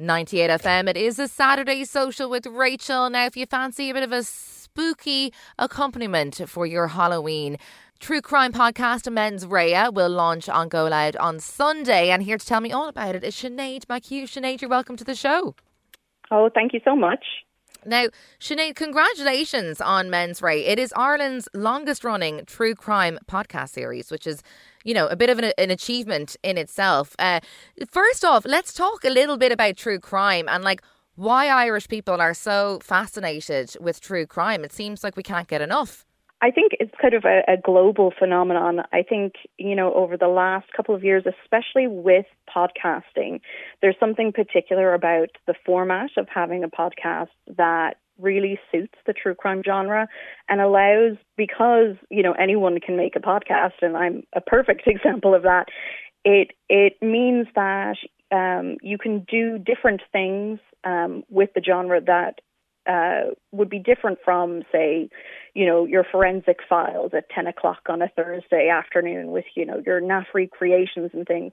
98 FM. It is a Saturday social with Rachael. Now, if you fancy a bit of a spooky accompaniment for your Halloween, True crime podcast Mens Rea will launch on Go Loud on Sunday. And here to tell me all about it is Sinead McHugh. Sinead, you're welcome to the show. Oh, thank you so much. Now, Sinead, congratulations on Mens Rea. It is Ireland's longest running true crime podcast series, which is, you know, a bit of an, an achievement in itself. Uh, first off, let's talk a little bit about true crime and like why Irish people are so fascinated with true crime. It seems like we can't get enough. I think it's kind of a, a, global phenomenon. I think, you know, over the last couple of years, especially with podcasting, there's something particular about the format of having a podcast that really suits the true crime genre and allows, because, you know, anyone can make a podcast, and I'm a perfect example of that, it, it means that um, you can do different things um, with the genre that uh, would be different from, say, you know, your forensic files at 10 o'clock on a Thursday afternoon with, you know, your NAFRI creations and things.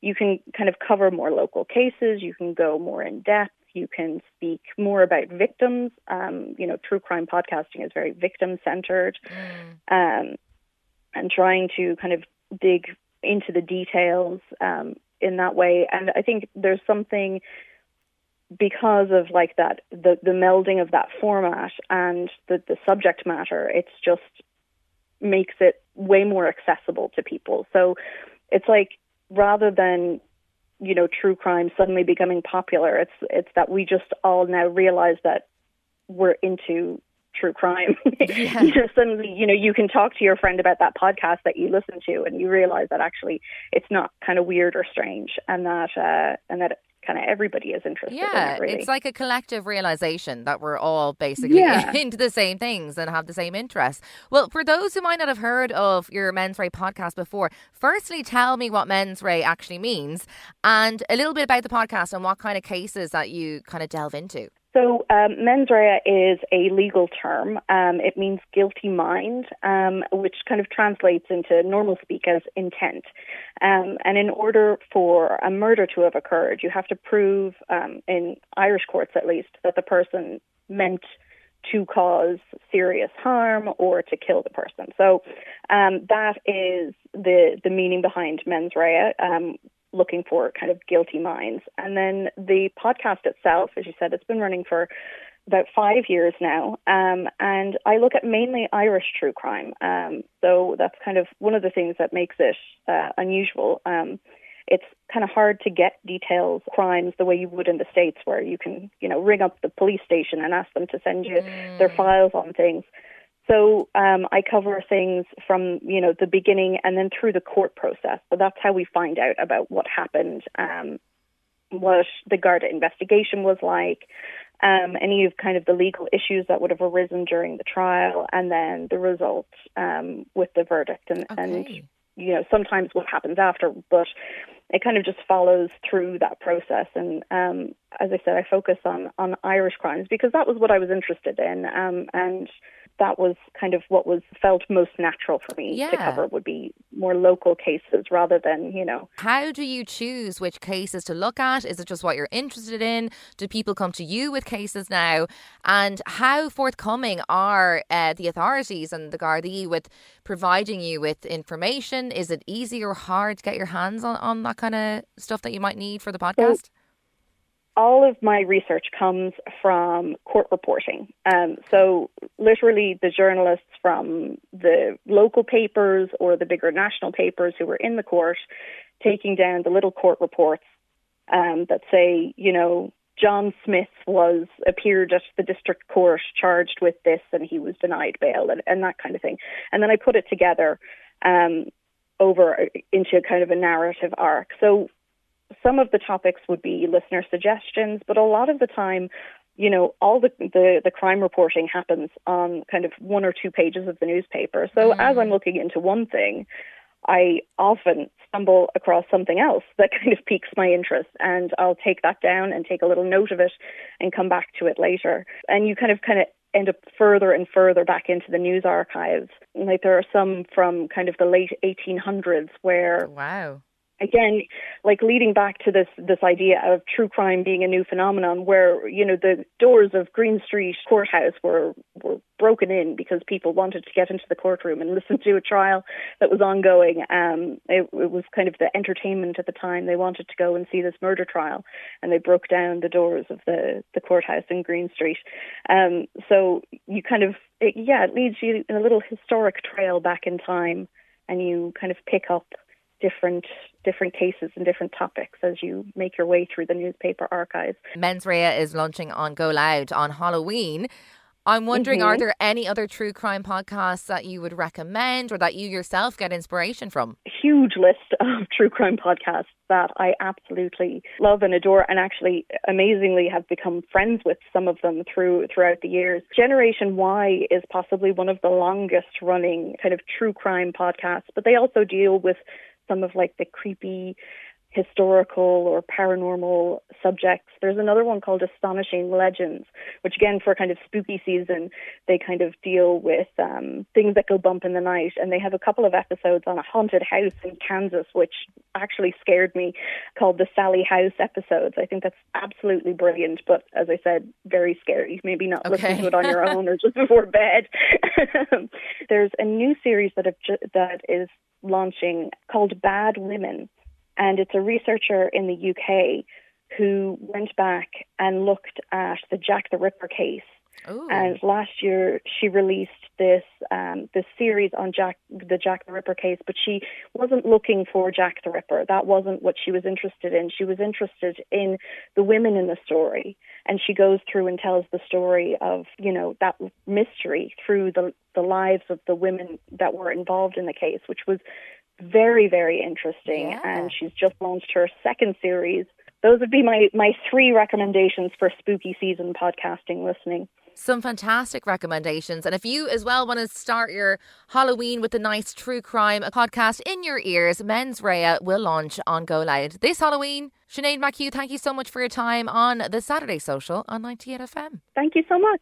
You can kind of cover more local cases. You can go more in depth. You can speak more about victims. Um, you know, true crime podcasting is very victim centered. Mm. Um, and trying to kind of dig into the details um, in that way. And I think there's something because of like that the the melding of that format and the the subject matter it's just makes it way more accessible to people so it's like rather than you know true crime suddenly becoming popular it's it's that we just all now realize that we're into true crime yeah. you just suddenly you know you can talk to your friend about that podcast that you listen to and you realize that actually it's not kind of weird or strange and that uh and that kind of everybody is interested yeah, in it, really. It's like a collective realization that we're all basically yeah. into the same things and have the same interests. Well, for those who might not have heard of your Mens Rea podcast before, firstly tell me what Mens Rea actually means and a little bit about the podcast and what kind of cases that you kind of delve into. So, um, mens rea is a legal term. Um, it means guilty mind, um, which kind of translates into normal speak as intent. Um, and in order for a murder to have occurred, you have to prove, um, in Irish courts at least, that the person meant to cause serious harm or to kill the person. So um, that is the the meaning behind mens rea. Looking for kind of guilty minds. And then the podcast itself, as you said, it's been running for about five years now. Um, and I look at mainly Irish true crime. Um, so that's kind of one of the things that makes it uh, unusual. Um, it's kind of hard to get details crimes the way you would in the states where you can you know ring up the police station and ask them to send you mm. their files on things so um, I cover things from you know the beginning and then through the court process. So that's how we find out about what happened, um, what the Garda investigation was like, um, any of kind of the legal issues that would have arisen during the trial, and then the result um, with the verdict, and, okay. and you know sometimes what happens after, but it kind of just follows through that process. And um, as I said, I focus on on Irish crimes because that was what I was interested in, um, and that was kind of what was felt most natural for me yeah. to cover would be more local cases rather than, you know. How do you choose which cases to look at? Is it just what you're interested in? Do people come to you with cases now? And how forthcoming are uh, the authorities and the Gardaí with providing you with information? Is it easy or hard to get your hands on, on that kind of stuff that you might need for the podcast? So, all of my research comes from court reporting. Um, so, literally, the journalists from the local papers or the bigger national papers who were in the court taking down the little court reports um, that say, you know, John Smith was appeared at the district court charged with this and he was denied bail and, and that kind of thing. And then I put it together um, over into a kind of a narrative arc. So some of the topics would be listener suggestions, but a lot of the time, you know, all the, the, the crime reporting happens on kind of one or two pages of the newspaper. So mm. as I'm looking into one thing, I often stumble across something else that kind of piques my interest, and I'll take that down and take a little note of it and come back to it later. And you kind of kind of end up further and further back into the news archives. Like there are some from kind of the late 1800s where wow again, like leading back to this this idea of true crime being a new phenomenon, where you know the doors of Green Street courthouse were were broken in because people wanted to get into the courtroom and listen to a trial that was ongoing. Um, it, it was kind of the entertainment at the time. They wanted to go and see this murder trial, and they broke down the doors of the the courthouse in Green Street. Um, so you kind of it, yeah, it leads you in a little historic trail back in time, and you kind of pick up different different cases and different topics as you make your way through the newspaper archives. Mens Rea is launching on Go Loud on Halloween. I'm wondering, mm-hmm. are there any other true crime podcasts that you would recommend or that you yourself get inspiration from? Huge list of true crime podcasts that I absolutely love and adore, and actually amazingly have become friends with some of them through throughout the years. Generation Why is possibly one of the longest running kind of true crime podcasts, but they also deal with some of like the creepy historical or paranormal subjects. There's another one called Astonishing Legends, which again for kind of spooky season, they kind of deal with um, things that go bump in the night. And they have a couple of episodes on a haunted house in Kansas, which actually scared me, called the Sallie House episodes. I think that's absolutely brilliant, but as I said, very scary. Maybe not okay. listen to it on your own or just before bed. There's a new series that have ju- that is launching called Bad Women, and it's a researcher in the UK who went back and looked at the Jack the Ripper case. Ooh. And last year she released this um, this series on Jack the Jack the Ripper case, but she wasn't looking for Jack the Ripper. That wasn't what she was interested in. She was interested in the women in the story, and she goes through and tells the story of you know that mystery through the the lives of the women that were involved in the case, which was very very interesting. Yeah. And she's just launched her second series. Those would be my my three recommendations for spooky season podcasting listening some fantastic recommendations. And if you as well want to start your Halloween with a nice true crime podcast in your ears, Mens Rea will launch on Go Loud this Halloween. Sinead McHugh, thank you so much for your time on the Saturday Social on 98 FM. Thank you so much.